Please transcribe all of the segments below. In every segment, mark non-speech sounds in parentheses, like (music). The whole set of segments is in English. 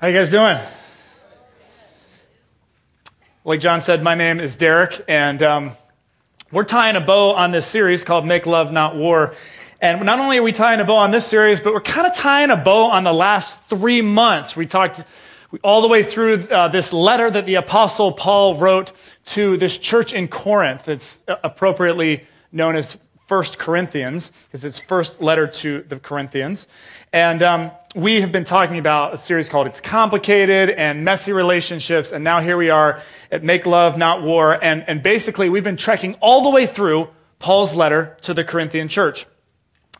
How you guys doing? Like John said, my name is Derek, and um, we're tying a bow on this series called Make Love, Not War. And not only are we tying a bow on this series, but we're kind of tying a bow on the last three months. We talked all the way through uh, this letter that the Apostle Paul wrote to this church in Corinth. It's appropriately known as First Corinthians, because it's first letter to the Corinthians. And um, we have been talking about a series called It's Complicated and Messy Relationships. And now here we are at Make Love, Not War. And, and basically, we've been trekking all the way through Paul's letter to the Corinthian church.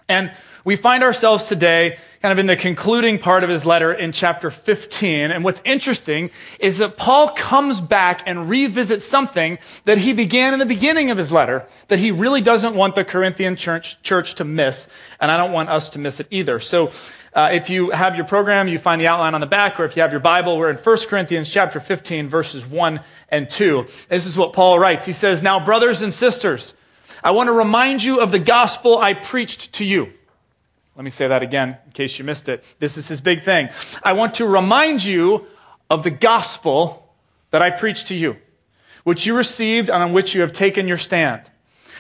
And we find ourselves today kind of in the concluding part of his letter in chapter 15. And what's interesting is that Paul comes back and revisits something that he began in the beginning of his letter that he really doesn't want the Corinthian church, church to miss. And I don't want us to miss it either. So uh, if you have your program, you find the outline on the back, or if you have your Bible, we're in 1 Corinthians chapter 15, verses 1 and 2. This is what Paul writes. He says, Now, brothers and sisters, I want to remind you of the gospel I preached to you let me say that again in case you missed it. This is his big thing. I want to remind you of the gospel that I preached to you, which you received and on which you have taken your stand.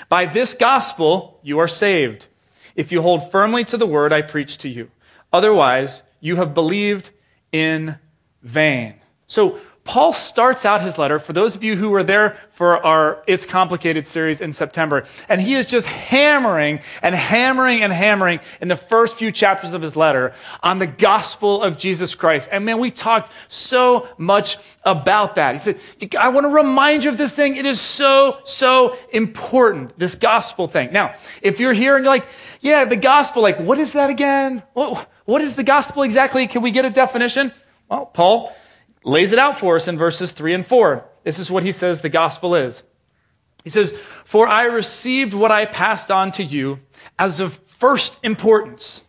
By this gospel, you are saved, if you hold firmly to the word I preached to you. Otherwise, you have believed in vain. So, Paul starts out his letter, for those of you who were there for our It's Complicated series in September, and he is just hammering and hammering and hammering in the first few chapters of his letter on the gospel of Jesus Christ. And man, we talked so much about that. He said, I want to remind you of this thing. It is so, so important, this gospel thing. Now, if you're here and you're like, yeah, the gospel, like, what is that again? What, what is the gospel exactly? Can we get a definition? Well, Paul lays it out for us in verses 3 and 4. This is what he says the gospel is. He says, For I received what I passed on to you as of first importance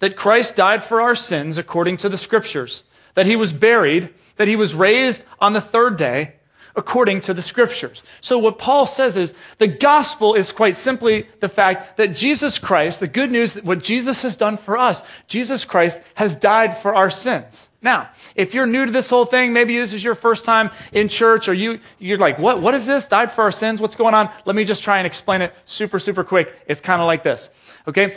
that Christ died for our sins according to the scriptures, that he was buried, that he was raised on the third day according to the scriptures. So what Paul says is the gospel is quite simply the fact that Jesus Christ, the good news, what Jesus has done for us, Jesus Christ has died for our sins. Now, if you're new to this whole thing, maybe this is your first time in church, or you, you're like, what, what is this? Died for our sins? What's going on? Let me just try and explain it super, super quick. It's kind of like this. Okay?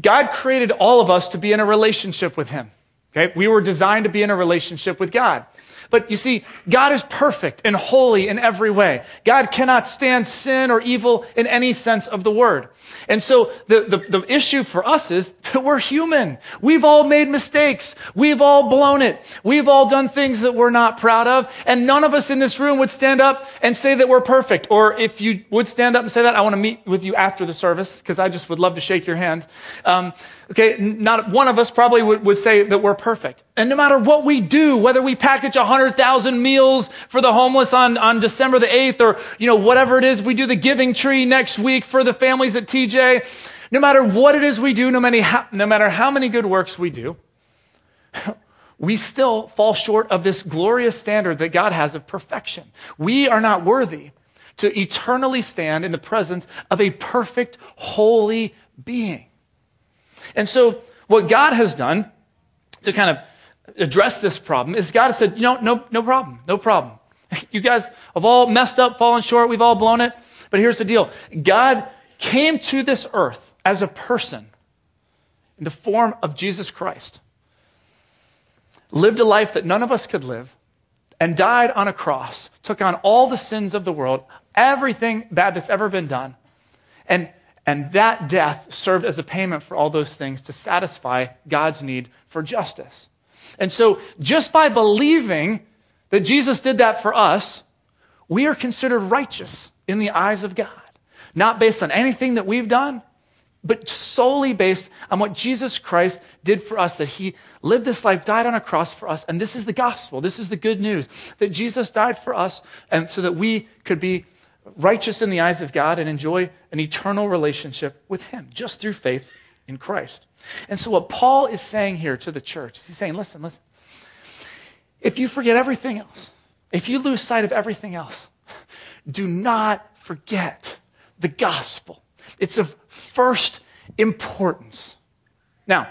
God created all of us to be in a relationship with Him. Okay? We were designed to be in a relationship with God. But you see, God is perfect and holy in every way. God cannot stand sin or evil in any sense of the word. And so the, the, the, issue for us is that we're human. We've all made mistakes. We've all blown it. We've all done things that we're not proud of. And none of us in this room would stand up and say that we're perfect. Or if you would stand up and say that, I want to meet with you after the service because I just would love to shake your hand. Um, okay, not one of us probably would, would say that we're perfect. And no matter what we do, whether we package 100,000 meals for the homeless on, on December the 8th or, you know, whatever it is, we do the giving tree next week for the families at TJ, no matter what it is we do, no no matter how many good works we do, (laughs) we still fall short of this glorious standard that God has of perfection. We are not worthy to eternally stand in the presence of a perfect, holy being. And so, what God has done to kind of address this problem is God said, you know, no, no problem, no problem. (laughs) You guys have all messed up, fallen short, we've all blown it. But here's the deal God came to this earth as a person in the form of Jesus Christ, lived a life that none of us could live, and died on a cross, took on all the sins of the world, everything bad that's ever been done, and and that death served as a payment for all those things to satisfy God's need for justice. And so, just by believing that Jesus did that for us, we are considered righteous in the eyes of God. Not based on anything that we've done, but solely based on what Jesus Christ did for us, that he lived this life, died on a cross for us. And this is the gospel. This is the good news that Jesus died for us, and so that we could be righteous in the eyes of God and enjoy an eternal relationship with Him just through faith in Christ. And so, what Paul is saying here to the church is he's saying, listen, listen. If you forget everything else, if you lose sight of everything else, do not forget the gospel. It's of first importance. Now,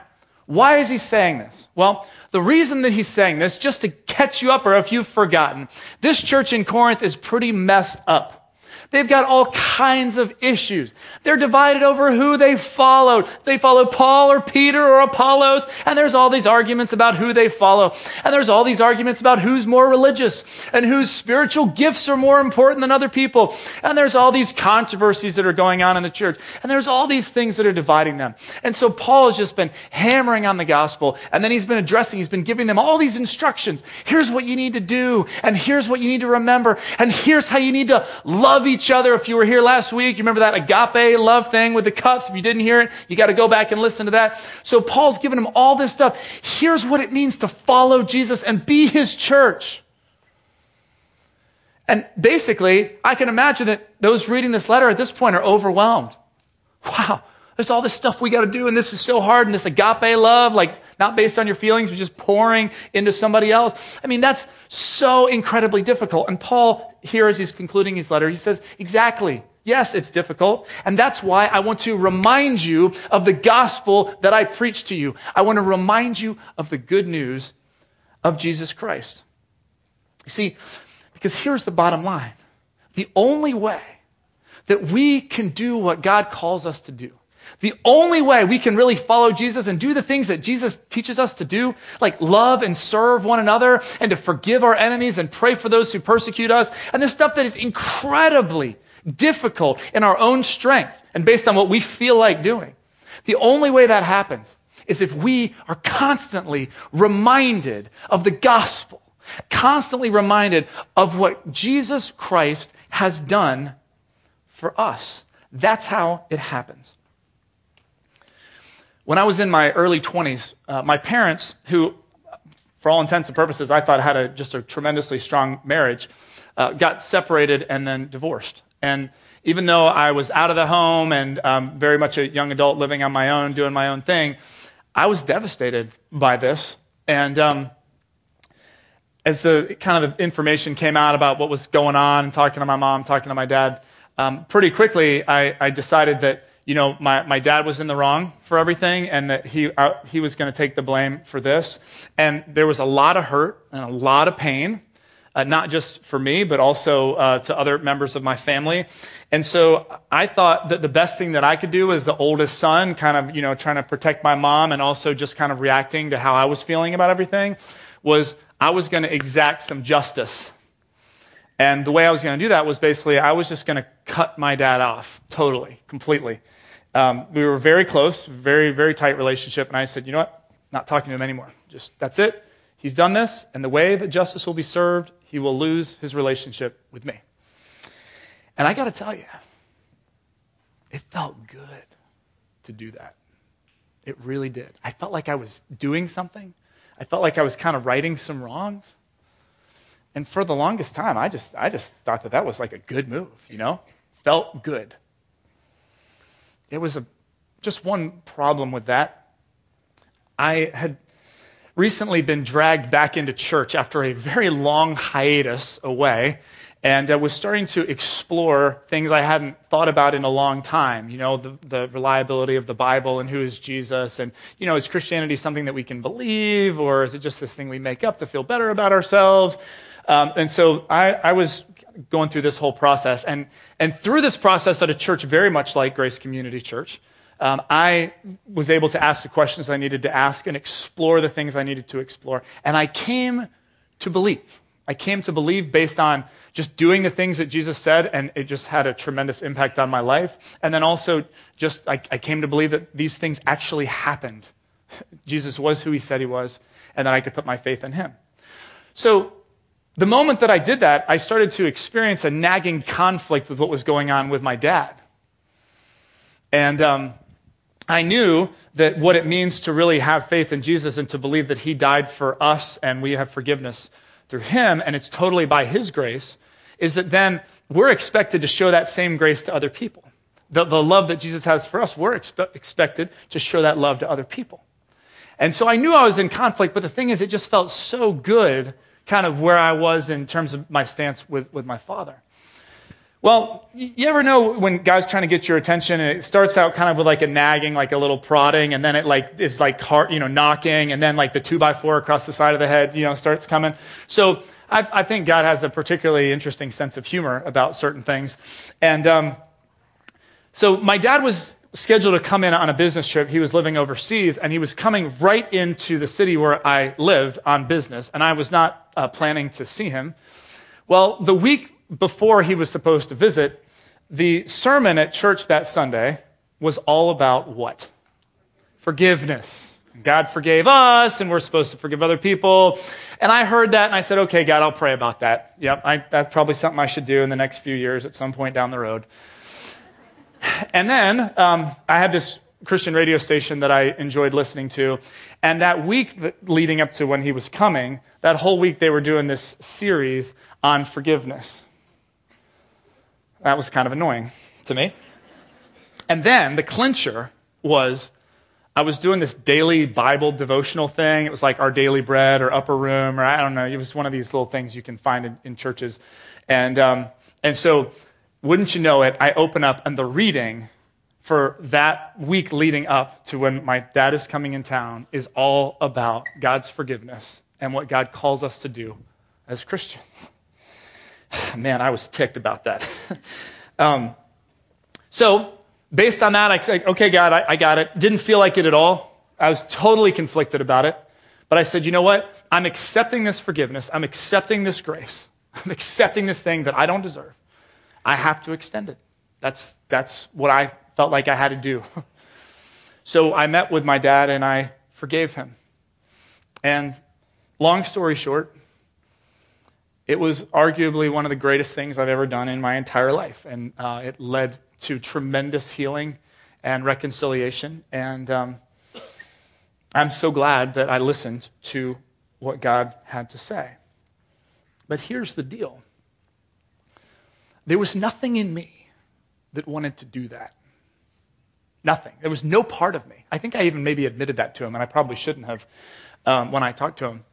Why is he saying this? Well, the reason that he's saying this, just to catch you up, or if you've forgotten, this church in Corinth is pretty messed up. They've got all kinds of issues. They're divided over who they followed. They follow Paul or Peter or Apollos, and there's all these arguments about who they follow. And there's all these arguments about who's more religious and whose spiritual gifts are more important than other people. And there's all these controversies that are going on in the church. And there's all these things that are dividing them. And so Paul has just been hammering on the gospel, and then he's been addressing, he's been giving them all these instructions. Here's what you need to do, and here's what you need to remember, and here's how you need to love each each other. If you were here last week, you remember that agape love thing with the cups. If you didn't hear it, you got to go back and listen to that. So Paul's giving them all this stuff. Here's what it means to follow Jesus and be his church. And basically, I can imagine that those reading this letter at this point are overwhelmed. Wow, there's all this stuff we got to do, and this is so hard, and this agape love, like not based on your feelings, but just pouring into somebody else. I mean, that's so incredibly difficult. And Paul, here as he's concluding his letter, he says, exactly. Yes, it's difficult. And that's why I want to remind you of the gospel that I preached to you. I want to remind you of the good news of Jesus Christ. You see, because here's the bottom line the only way that we can do what God calls us to do the only way we can really follow Jesus and do the things that Jesus teaches us to do, like love and serve one another and to forgive our enemies and pray for those who persecute us, and the stuff that is incredibly difficult in our own strength and based on what we feel like doing. The only way that happens is if we are constantly reminded of the gospel, constantly reminded of what Jesus Christ has done for us. That's how it happens. When I was in my early 20s, uh, my parents, who, for all intents and purposes, I thought had a, just a tremendously strong marriage, uh, got separated and then divorced. And even though I was out of the home and um, very much a young adult living on my own, doing my own thing, I was devastated by this. And um, as the kind of information came out about what was going on, talking to my mom, talking to my dad, um, pretty quickly I, I decided that you know, my, my dad was in the wrong for everything and that he, uh, he was going to take the blame for this. And there was a lot of hurt and a lot of pain, uh, not just for me, but also uh, to other members of my family. And so I thought that the best thing that I could do as the oldest son, kind of, you know, trying to protect my mom and also just kind of reacting to how I was feeling about everything, was I was going to exact some justice. And the way I was going to do that was basically I was just going to cut my dad off totally, completely. Um, we were very close, very, very tight relationship. And I said, you know what? Not talking to him anymore. Just that's it. He's done this. And the way that justice will be served, he will lose his relationship with me. And I got to tell you, it felt good to do that. It really did. I felt like I was doing something. I felt like I was kind of righting some wrongs. And for the longest time, I just, I just thought that that was like a good move, you know? Felt good. There was a, just one problem with that. I had recently been dragged back into church after a very long hiatus away and uh, was starting to explore things I hadn't thought about in a long time. You know, the, the, reliability of the Bible and who is Jesus. And, you know, is Christianity something that we can believe, or is it just this thing we make up to feel better about ourselves? Um, and so I, I was going through this whole process. And, and through this process at a church very much like Grace Community Church, um, I was able to ask the questions I needed to ask and explore the things I needed to explore. And I came to believe. I came to believe based on just doing the things that Jesus said, and it just had a tremendous impact on my life. And then also, just I, I came to believe that these things actually happened. (laughs) Jesus was who he said he was, and that I could put my faith in him. So the moment that I did that, I started to experience a nagging conflict with what was going on with my dad. And um, I knew that what it means to really have faith in Jesus and to believe that he died for us and we have forgiveness through him, and it's totally by his grace, is that then we're expected to show that same grace to other people. The, the love that Jesus has for us, we're expe- expected to show that love to other people. And so I knew I was in conflict, but the thing is, it just felt so good kind of where I was in terms of my stance with, with my father. Well, you ever know when God's trying to get your attention and it starts out kind of with like a nagging, like a little prodding, and then it like is like heart, you know, knocking, and then like the two by four across the side of the head, you know, starts coming. So I, I think God has a particularly interesting sense of humor about certain things. And um, so my dad was scheduled to come in on a business trip. He was living overseas, and he was coming right into the city where I lived on business, and I was not uh, planning to see him. Well, the week before he was supposed to visit, the sermon at church that Sunday was all about what? Forgiveness. God forgave us, and we're supposed to forgive other people. And I heard that, and I said, okay, God, I'll pray about that. Yep, I, that's probably something I should do in the next few years at some point down the road. And then um, I had this Christian radio station that I enjoyed listening to. And that week leading up to when he was coming, that whole week they were doing this series on forgiveness. That was kind of annoying to me. And then the clincher was I was doing this daily Bible devotional thing. It was like our daily bread or upper room, or I don't know. It was one of these little things you can find in, in churches. And, um, and so, wouldn't you know it, I open up and the reading for that week leading up to when my dad is coming in town is all about God's forgiveness and what God calls us to do as Christians. (sighs) Man, I was ticked about that. (laughs) um, so, based on that, I said, okay, God, I, I got it. Didn't feel like it at all. I was totally conflicted about it. But I said, you know what? I'm accepting this forgiveness. I'm accepting this grace. (laughs) I'm accepting this thing that I don't deserve. I have to extend it. That's, that's what I felt like I had to do. (laughs) so I met with my dad and I forgave him. And long story short, it was arguably one of the greatest things I've ever done in my entire life. And uh, it led to tremendous healing and reconciliation. And um, I'm so glad that I listened to what God had to say. But here's the deal there was nothing in me that wanted to do that. Nothing. There was no part of me. I think I even maybe admitted that to him, and I probably shouldn't have um, when I talked to him.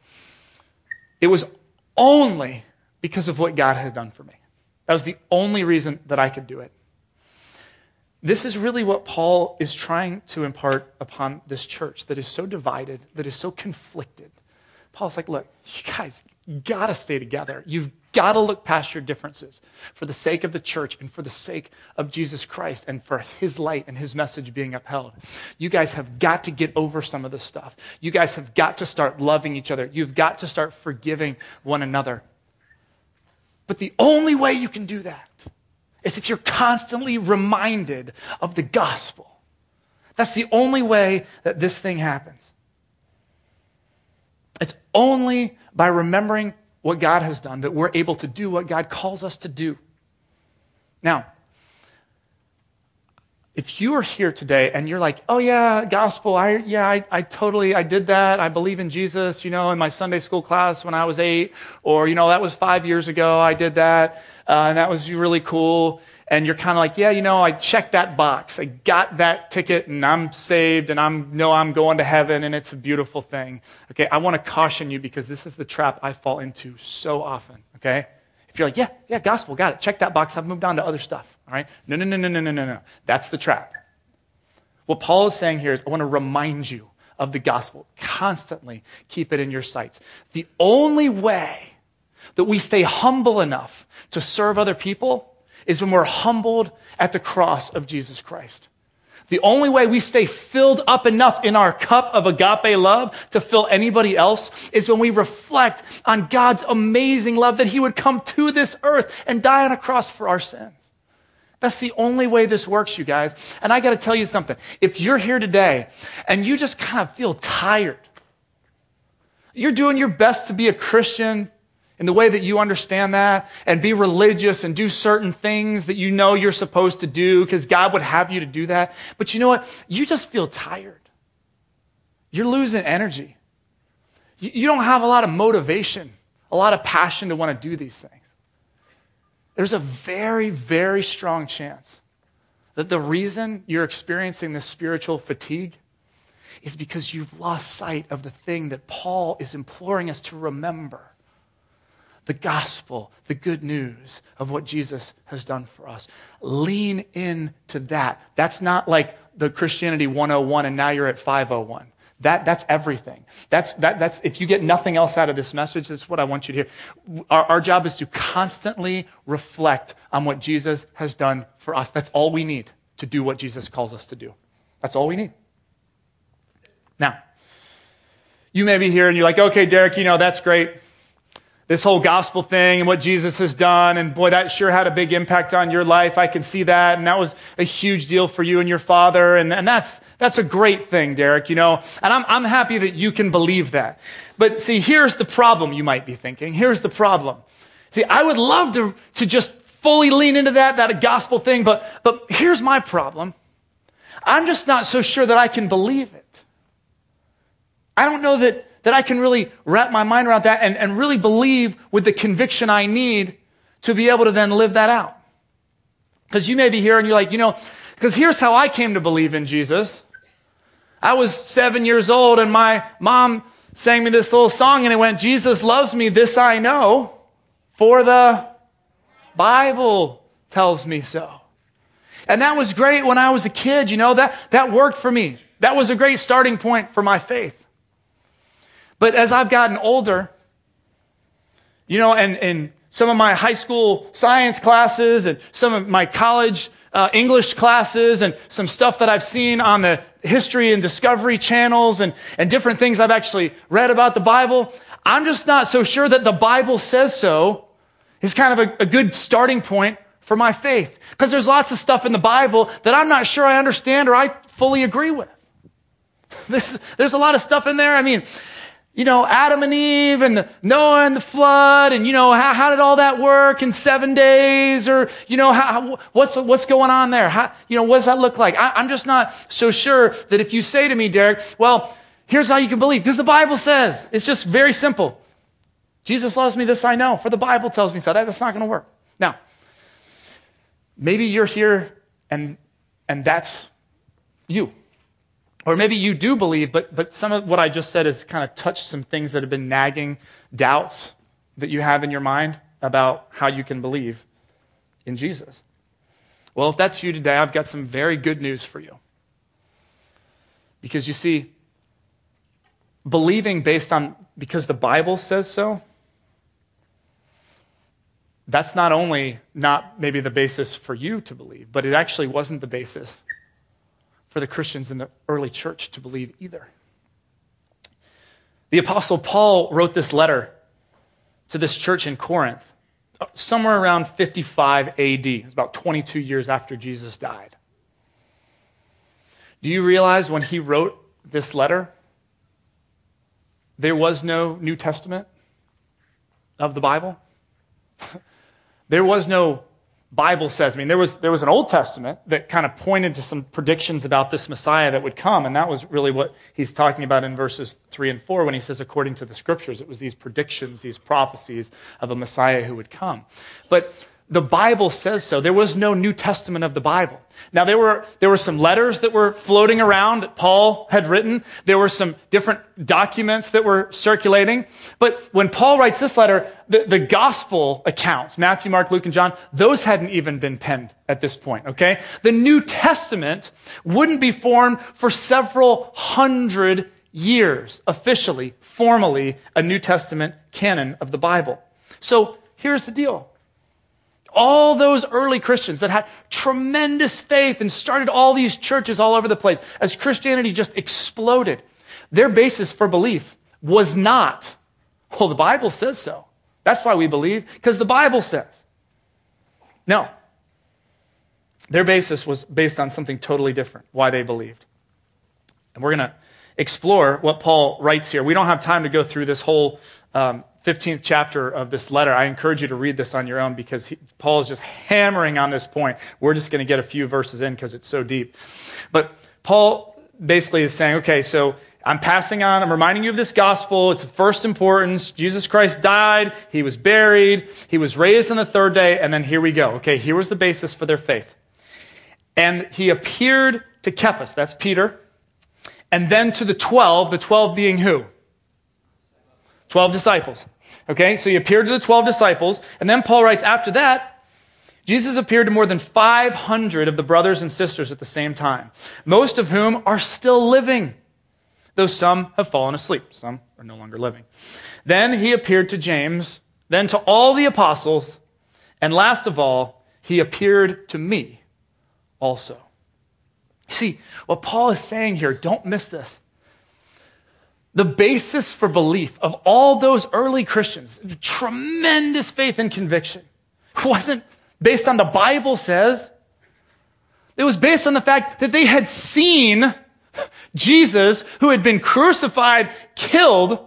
It was only because of what God had done for me. That was the only reason that I could do it. This is really what Paul is trying to impart upon this church that is so divided, that is so conflicted. Paul's like, look, you guys got to stay together. You've got to look past your differences for the sake of the church and for the sake of Jesus Christ and for his light and his message being upheld. You guys have got to get over some of this stuff. You guys have got to start loving each other. You've got to start forgiving one another. But the only way you can do that is if you're constantly reminded of the gospel. That's the only way that this thing happens. It's only by remembering what God has done that we're able to do what God calls us to do. Now, if you are here today and you're like, oh yeah, gospel, I yeah, I, I totally I did that. I believe in Jesus, you know, in my Sunday school class when I was eight, or you know, that was five years ago, I did that, uh, and that was really cool and you're kind of like, yeah, you know, I checked that box. I got that ticket and I'm saved and I'm know I'm going to heaven and it's a beautiful thing. Okay, I want to caution you because this is the trap I fall into so often, okay? If you're like, yeah, yeah, gospel, got it. Check that box. I've moved on to other stuff. All right? No, no, no, no, no, no, no, no. That's the trap. What Paul is saying here is I want to remind you of the gospel. Constantly keep it in your sights. The only way that we stay humble enough to serve other people is when we're humbled at the cross of Jesus Christ. The only way we stay filled up enough in our cup of agape love to fill anybody else is when we reflect on God's amazing love that He would come to this earth and die on a cross for our sins. That's the only way this works, you guys. And I got to tell you something. If you're here today and you just kind of feel tired, you're doing your best to be a Christian, in the way that you understand that and be religious and do certain things that you know you're supposed to do because God would have you to do that. But you know what? You just feel tired. You're losing energy. You don't have a lot of motivation, a lot of passion to want to do these things. There's a very, very strong chance that the reason you're experiencing this spiritual fatigue is because you've lost sight of the thing that Paul is imploring us to remember the gospel, the good news of what Jesus has done for us. Lean in to that. That's not like the Christianity 101 and now you're at 501. That, that's everything. That's, that, that's, if you get nothing else out of this message, that's what I want you to hear. Our, our job is to constantly reflect on what Jesus has done for us. That's all we need to do what Jesus calls us to do. That's all we need. Now, you may be here and you're like, okay, Derek, you know, that's great this whole gospel thing and what Jesus has done. And boy, that sure had a big impact on your life. I can see that. And that was a huge deal for you and your father. And, and that's, that's a great thing, Derek, you know. And I'm, I'm happy that you can believe that. But see, here's the problem you might be thinking. Here's the problem. See, I would love to, to just fully lean into that, that gospel thing. But, but here's my problem. I'm just not so sure that I can believe it. I don't know that that I can really wrap my mind around that and, and really believe with the conviction I need to be able to then live that out. Because you may be here and you're like, you know, because here's how I came to believe in Jesus. I was seven years old and my mom sang me this little song and it went, Jesus loves me, this I know, for the Bible tells me so. And that was great when I was a kid, you know, that, that worked for me. That was a great starting point for my faith. But as I've gotten older, you know, and, and some of my high school science classes and some of my college uh, English classes and some stuff that I've seen on the history and discovery channels and, and different things I've actually read about the Bible, I'm just not so sure that the Bible says so is kind of a, a good starting point for my faith. Because there's lots of stuff in the Bible that I'm not sure I understand or I fully agree with. (laughs) There's, there's a lot of stuff in there. I mean, you know, Adam and Eve and the Noah and the flood and, you know, how, how did all that work in seven days or, you know, how, what's, what's going on there? How, you know, what does that look like? I, I'm just not so sure that if you say to me, Derek, well, here's how you can believe. Because the Bible says. It's just very simple. Jesus loves me, this I know, for the Bible tells me so. That, that's not going to work. Now, maybe you're here and, and that's you. Or maybe you do believe, but, but some of what I just said has kind of touched some things that have been nagging doubts that you have in your mind about how you can believe in Jesus. Well, if that's you today, I've got some very good news for you. Because you see, believing based on because the Bible says so, that's not only not maybe the basis for you to believe, but it actually wasn't the basis for the Christians in the early church to believe either. The Apostle Paul wrote this letter to this church in Corinth uh, somewhere around 55 AD. It's about 22 years after Jesus died. Do you realize when he wrote this letter, there was no New Testament of the Bible? (laughs) there was no Bible says. I mean, there was, there was an Old Testament that kind of pointed to some predictions about this Messiah that would come, and that was really what he's talking about in verses 3 and 4 when he says, according to the scriptures. It was these predictions, these prophecies of a Messiah who would come. But the Bible says so. There was no New Testament of the Bible. Now, there were, there were some letters that were floating around that Paul had written. There were some different documents that were circulating. But when Paul writes this letter, the, the gospel accounts, Matthew, Mark, Luke, and John, those hadn't even been penned at this point, okay? The New Testament wouldn't be formed for several hundred years, officially, formally, a New Testament canon of the Bible. So here's the deal all those early Christians that had tremendous faith and started all these churches all over the place, as Christianity just exploded, their basis for belief was not, well, the Bible says so. That's why we believe, because the Bible says. No. Their basis was based on something totally different, why they believed. And we're going to explore what Paul writes here. We don't have time to go through this whole um, 15th chapter of this letter. I encourage you to read this on your own because he, Paul is just hammering on this point. We're just going to get a few verses in because it's so deep. But Paul basically is saying, okay, so I'm passing on, I'm reminding you of this gospel. It's of first importance. Jesus Christ died, he was buried, he was raised on the third day, and then here we go. Okay, here was the basis for their faith. And he appeared to Cephas, that's Peter, and then to the 12, the 12 being who? 12 disciples. Okay, so he appeared to the 12 disciples. And then Paul writes, after that, Jesus appeared to more than 500 of the brothers and sisters at the same time, most of whom are still living, though some have fallen asleep. Some are no longer living. Then he appeared to James, then to all the apostles, and last of all, he appeared to me also. See, what Paul is saying here, don't miss this. The basis for belief of all those early Christians, tremendous faith and conviction, wasn't based on the Bible says. It was based on the fact that they had seen Jesus, who had been crucified, killed.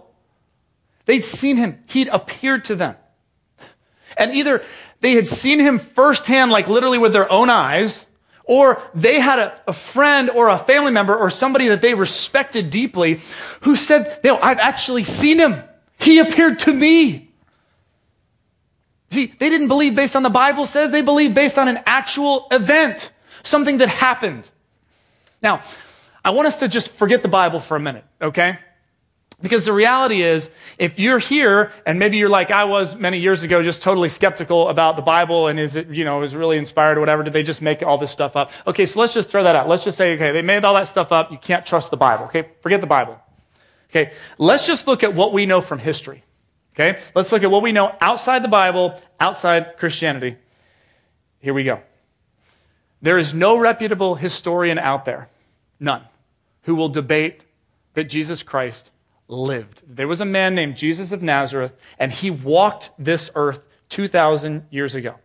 They'd seen him. He'd appeared to them. And either they had seen him firsthand, like literally with their own eyes, or they had a, a, friend or a family member or somebody that they respected deeply who said, No, I've actually seen him. He appeared to me. See, they didn't believe based on the Bible says, they believed based on an actual event, something that happened. Now, I want us to just forget the Bible for a minute, okay? Because the reality is, if you're here and maybe you're like I was many years ago, just totally skeptical about the Bible and is it, you know, is really inspired or whatever, did they just make all this stuff up? Okay, so let's just throw that out. Let's just say, okay, they made all that stuff up. You can't trust the Bible. Okay, forget the Bible. Okay, let's just look at what we know from history. Okay, let's look at what we know outside the Bible, outside Christianity. Here we go. There is no reputable historian out there, none, who will debate that Jesus Christ lived. There was a man named Jesus of Nazareth, and he walked this earth 2,000 years ago.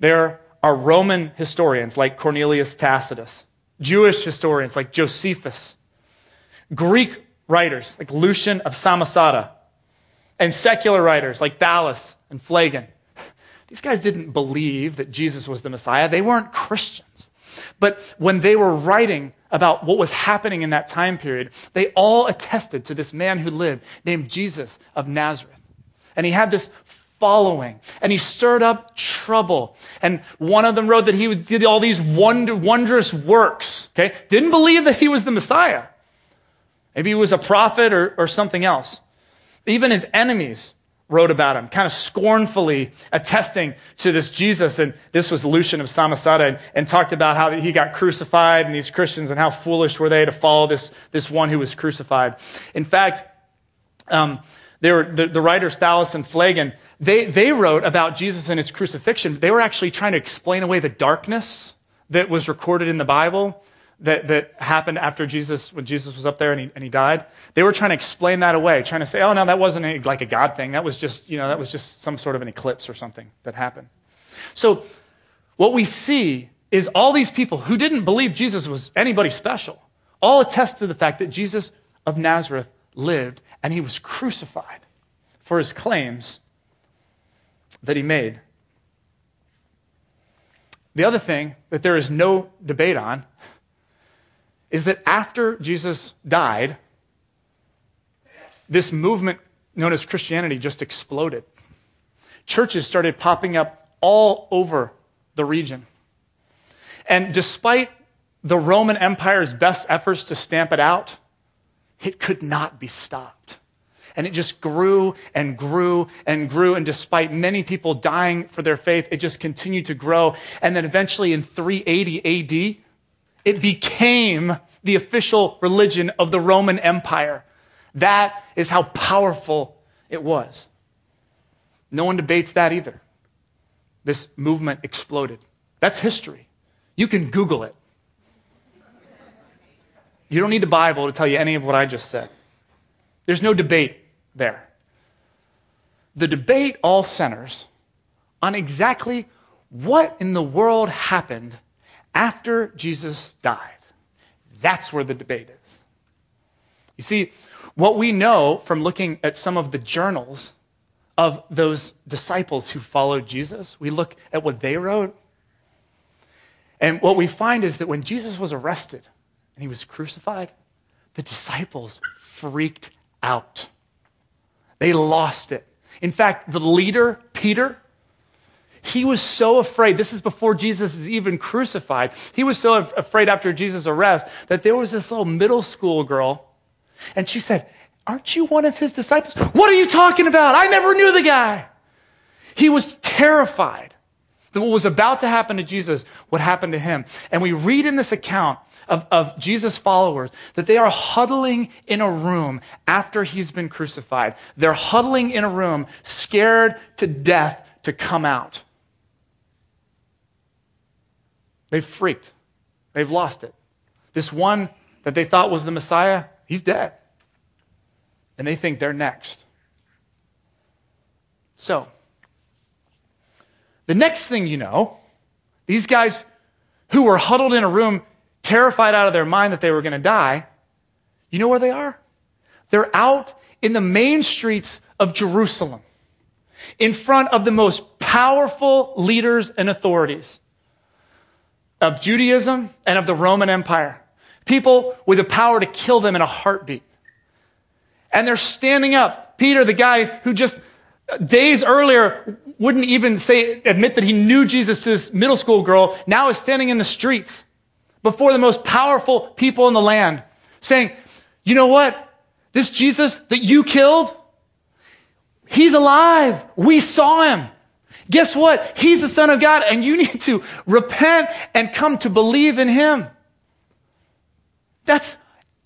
There are Roman historians like Cornelius Tacitus, Jewish historians like Josephus, Greek writers like Lucian of Samosata, and secular writers like Thallus and Phlegon. These guys didn't believe that Jesus was the Messiah. They weren't Christians. But when they were writing about what was happening in that time period, they all attested to this man who lived named Jesus of Nazareth. And he had this following, and he stirred up trouble. And one of them wrote that he did all these wonder, wondrous works. Okay? Didn't believe that he was the Messiah. Maybe he was a prophet or, or something else. Even his enemies wrote about him, kind of scornfully attesting to this Jesus. And this was Lucian of Samosata and, and, talked about how he got crucified and these Christians and how foolish were they to follow this, this one who was crucified. In fact, um, they were, the, the writers Thallus and Phlegon, they, they wrote about Jesus and his crucifixion. They were actually trying to explain away the darkness that was recorded in the Bible that, that happened after Jesus, when Jesus was up there and he, and he died, they were trying to explain that away, trying to say, oh, no, that wasn't like a God thing. That was just, you know, that was just some sort of an eclipse or something that happened. So what we see is all these people who didn't believe Jesus was anybody special all attest to the fact that Jesus of Nazareth lived and he was crucified for his claims that he made. The other thing that there is no debate on is that after Jesus died, this movement known as Christianity just exploded. Churches started popping up all over the region. And despite the Roman Empire's best efforts to stamp it out, it could not be stopped. And it just grew and grew and grew. And despite many people dying for their faith, it just continued to grow. And then eventually in 380 AD, it became the official religion of the Roman Empire. That is how powerful it was. No one debates that either. This movement exploded. That's history. You can Google it. You don't need the Bible to tell you any of what I just said. There's no debate there. The debate all centers on exactly what in the world happened after Jesus died. That's where the debate is. You see, what we know from looking at some of the journals of those disciples who followed Jesus, we look at what they wrote. And what we find is that when Jesus was arrested and he was crucified, the disciples freaked out. They lost it. In fact, the leader, Peter, he was so afraid. This is before Jesus is even crucified. He was so afraid after Jesus' arrest that there was this little middle school girl, and she said, Aren't you one of his disciples? What are you talking about? I never knew the guy. He was terrified that what was about to happen to Jesus would happen to him. And we read in this account of, of Jesus' followers that they are huddling in a room after he's been crucified. They're huddling in a room, scared to death to come out. They've freaked, they've lost it. This one that they thought was the Messiah, he's dead. And they think they're next. So, the next thing you know, these guys who were huddled in a room, terrified out of their mind that they were going to die, you know where they are? They're out in the main streets of Jerusalem, in front of the most powerful leaders and authorities of Judaism and of the Roman Empire. People with the power to kill them in a heartbeat. And they're standing up. Peter, the guy who just uh, days earlier wouldn't even say, admit that he knew Jesus to this middle school girl, now is standing in the streets before the most powerful people in the land, saying, You know what? This Jesus that you killed, he's alive. We saw him. Guess what? He's the Son of God, and you (laughs) need to repent and come to believe in him. That's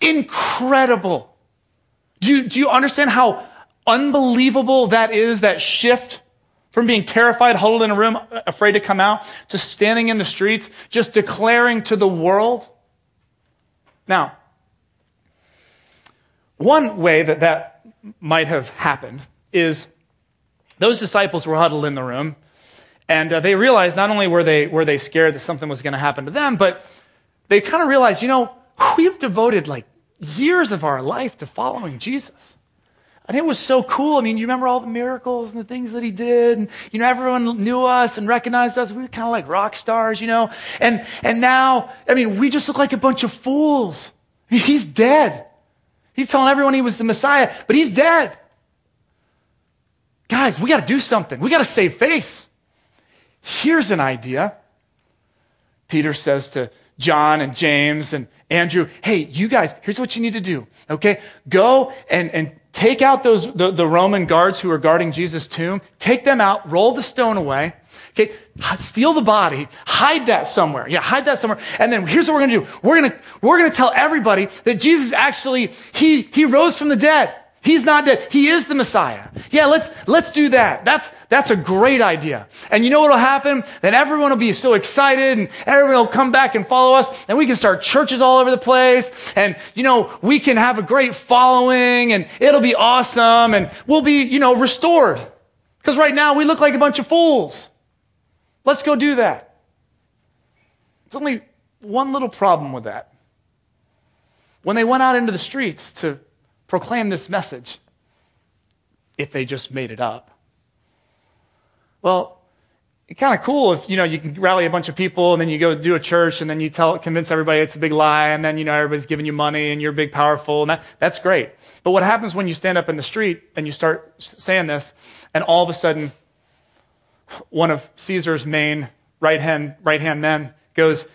incredible. Do you, do you understand how unbelievable that is, that shift from being terrified, huddled in a room, afraid to come out, to standing in the streets, just declaring to the world? Now, one way that that might have happened is those disciples were huddled in the room, and uh, they realized not only were they, were they scared that something was going to happen to them, but they kind of realized, you know, we've devoted like years of our life to following Jesus. And it was so cool. I mean, you remember all the miracles and the things that he did. And, you know, everyone knew us and recognized us. We were kind of like rock stars, you know. And, and now, I mean, we just look like a bunch of fools. He's dead. He's telling everyone he was the Messiah, but he's dead. Guys, we got to do something. We got to save face. Here's an idea. Peter says to John and James and Andrew, hey, you guys, here's what you need to do. Okay? Go and, and take out those, the, the Roman guards who are guarding Jesus' tomb, take them out, roll the stone away. Okay, steal the body, hide that somewhere. Yeah, hide that somewhere. And then here's what we're gonna do. We're gonna, we're gonna tell everybody that Jesus actually, he, he rose from the dead. He's not dead. He is the Messiah. Yeah, let's, let's do that. That's, that's a great idea. And you know what will happen? Then everyone will be so excited and everyone will come back and follow us and we can start churches all over the place. And, you know, we can have a great following and it'll be awesome and we'll be, you know, restored. Because right now we look like a bunch of fools. Let's go do that. It's only one little problem with that. When they went out into the streets to proclaim this message if they just made it up? Well, it's kind of cool if you know you can rally a bunch of people and then you go do a church and then you tell convince everybody it's a big lie and then you know everybody's giving you money and you're big powerful and that, that's great. But what happens when you stand up in the street and you start saying this and all of a sudden one of caesar's main right hand right hand men goes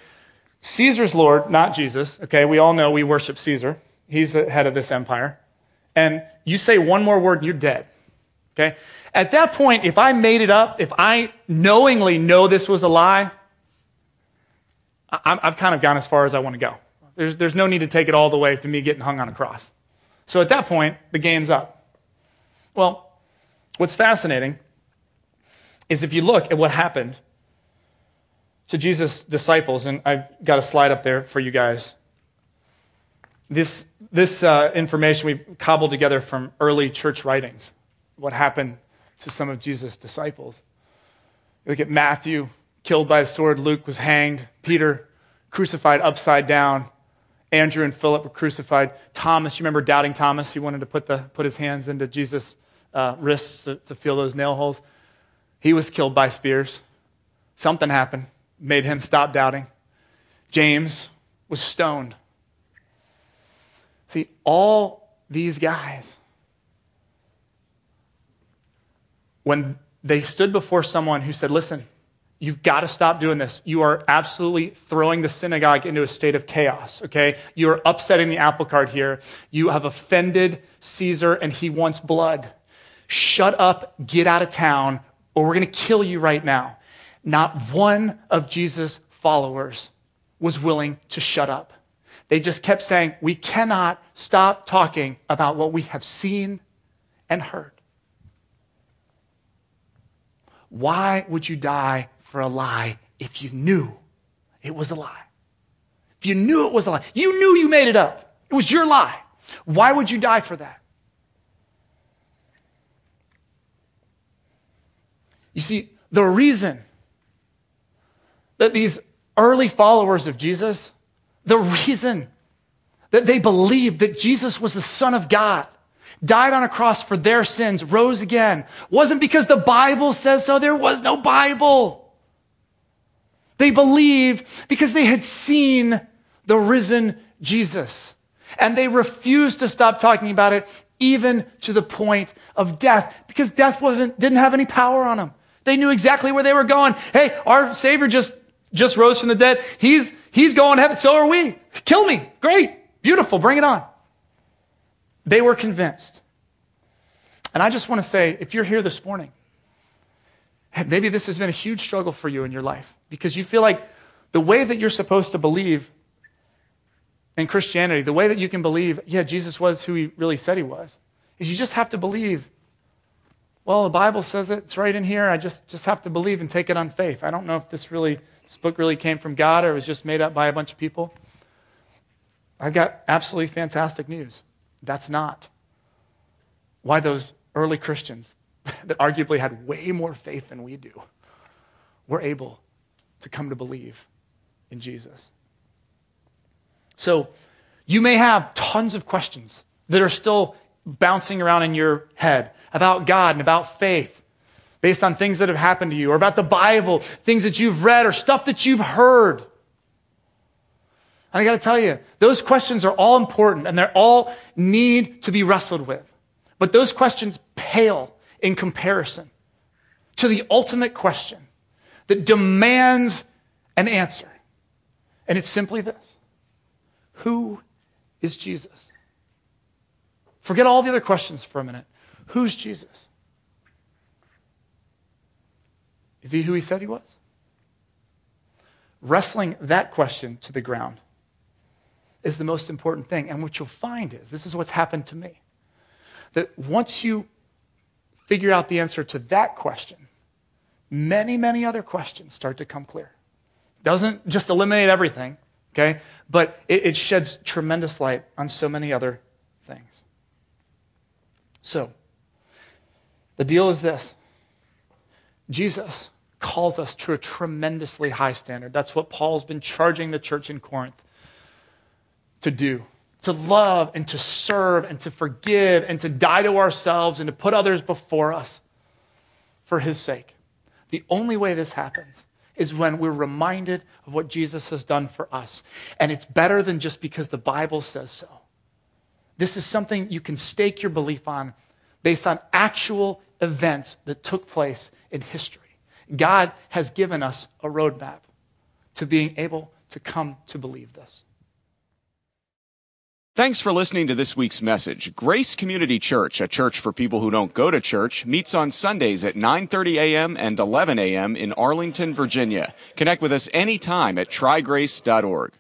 caesar's lord not jesus okay we all know we worship caesar. He's the head of this empire and you say one more word and you're dead. Okay? At that point, if I made it up, if I knowingly know this was a lie, I've kind of gone as far as I want to go. There's, there's no need to take it all the way to me getting hung on a cross. So at that point, the game's up. Well, what's fascinating is if you look at what happened to Jesus' disciples, and I've got a slide up there for you guys. This, this uh, information we've cobbled together from early church writings, what happened to some of Jesus' disciples. Look at Matthew, killed by a sword, Luke was hanged, Peter crucified upside down, Andrew and Philip were crucified. Thomas, you remember doubting Thomas? He wanted to put, the, put his hands into Jesus' uh, wrists to, to feel those nail holes. He was killed by spears. Something happened, made him stop doubting. James was stoned. See, all these guys, when they stood before someone who said, Listen, You've got to stop doing this. You are absolutely throwing the synagogue into a state of chaos, okay? You are upsetting the apple cart here. You have offended Caesar and he wants blood. Shut up, get out of town, or we're going to kill you right now. Not one of Jesus' followers was willing to shut up. They just kept saying, We cannot stop talking about what we have seen and heard. Why would you die for a lie if you knew it was a lie? If you knew it was a lie, you knew you made it up. It was your lie. Why would you die for that? You see, the reason that these early followers of Jesus, the reason that they believed that Jesus was the Son of God, died on a cross for their sins, rose again, wasn't because the Bible says so. There was no Bible. They believed because they had seen the risen Jesus. And they refused to stop talking about it even to the point of death because death wasn't, didn't have any power on them. They knew exactly where they were going. Hey, our Savior just, just rose from the dead. He's, he's going to heaven. So are we. Kill me. Great. Beautiful. Bring it on. They were convinced. And I just want to say if you're here this morning, (laughs) maybe this has been a huge struggle for you in your life because you feel like the way that you're supposed to believe in Christianity, the way that you can believe, yeah, Jesus was who he really said he was, is you just have to believe. Well, the Bible says it, it's right in here. I just, just have to believe and take it on faith. I don't know if this really, this book really came from God or it was just made up by a bunch of people. I've got absolutely fantastic news. That's not why those early Christians (laughs) that arguably had way more faith than we do were able to come to believe in Jesus. So you may have tons of questions that are still bouncing around in your head about God and about faith based on things that have happened to you or about the Bible, things that you've read or stuff that you've heard. And I got to tell you, those questions are all important and they all need to be wrestled with. But those questions pale in comparison to the ultimate question that demands an answer. And it's simply this Who is Jesus? Forget all the other questions for a minute. Who's Jesus? Is he who he said he was? Wrestling that question to the ground is the most important thing. And what you'll find is this is what's happened to me that once you figure out the answer to that question, many, many other questions start to come clear. Doesn't just eliminate everything, okay? But it, it sheds tremendous light on so many other things. So, the deal is this Jesus calls us to a tremendously high standard. That's what Paul's been charging the church in Corinth to do to love and to serve and to forgive and to die to ourselves and to put others before us for his sake. The only way this happens is when we're reminded of what Jesus has done for us. And it's better than just because the Bible says so. This is something you can stake your belief on based on actual events that took place in history. God has given us a roadmap to being able to come to believe this. Thanks for listening to this week's message. Grace Community Church, a church for people who don't go to church, meets on Sundays at 9:30 a.m. and 11 a.m. in Arlington, Virginia. Connect with us anytime at trygrace.org.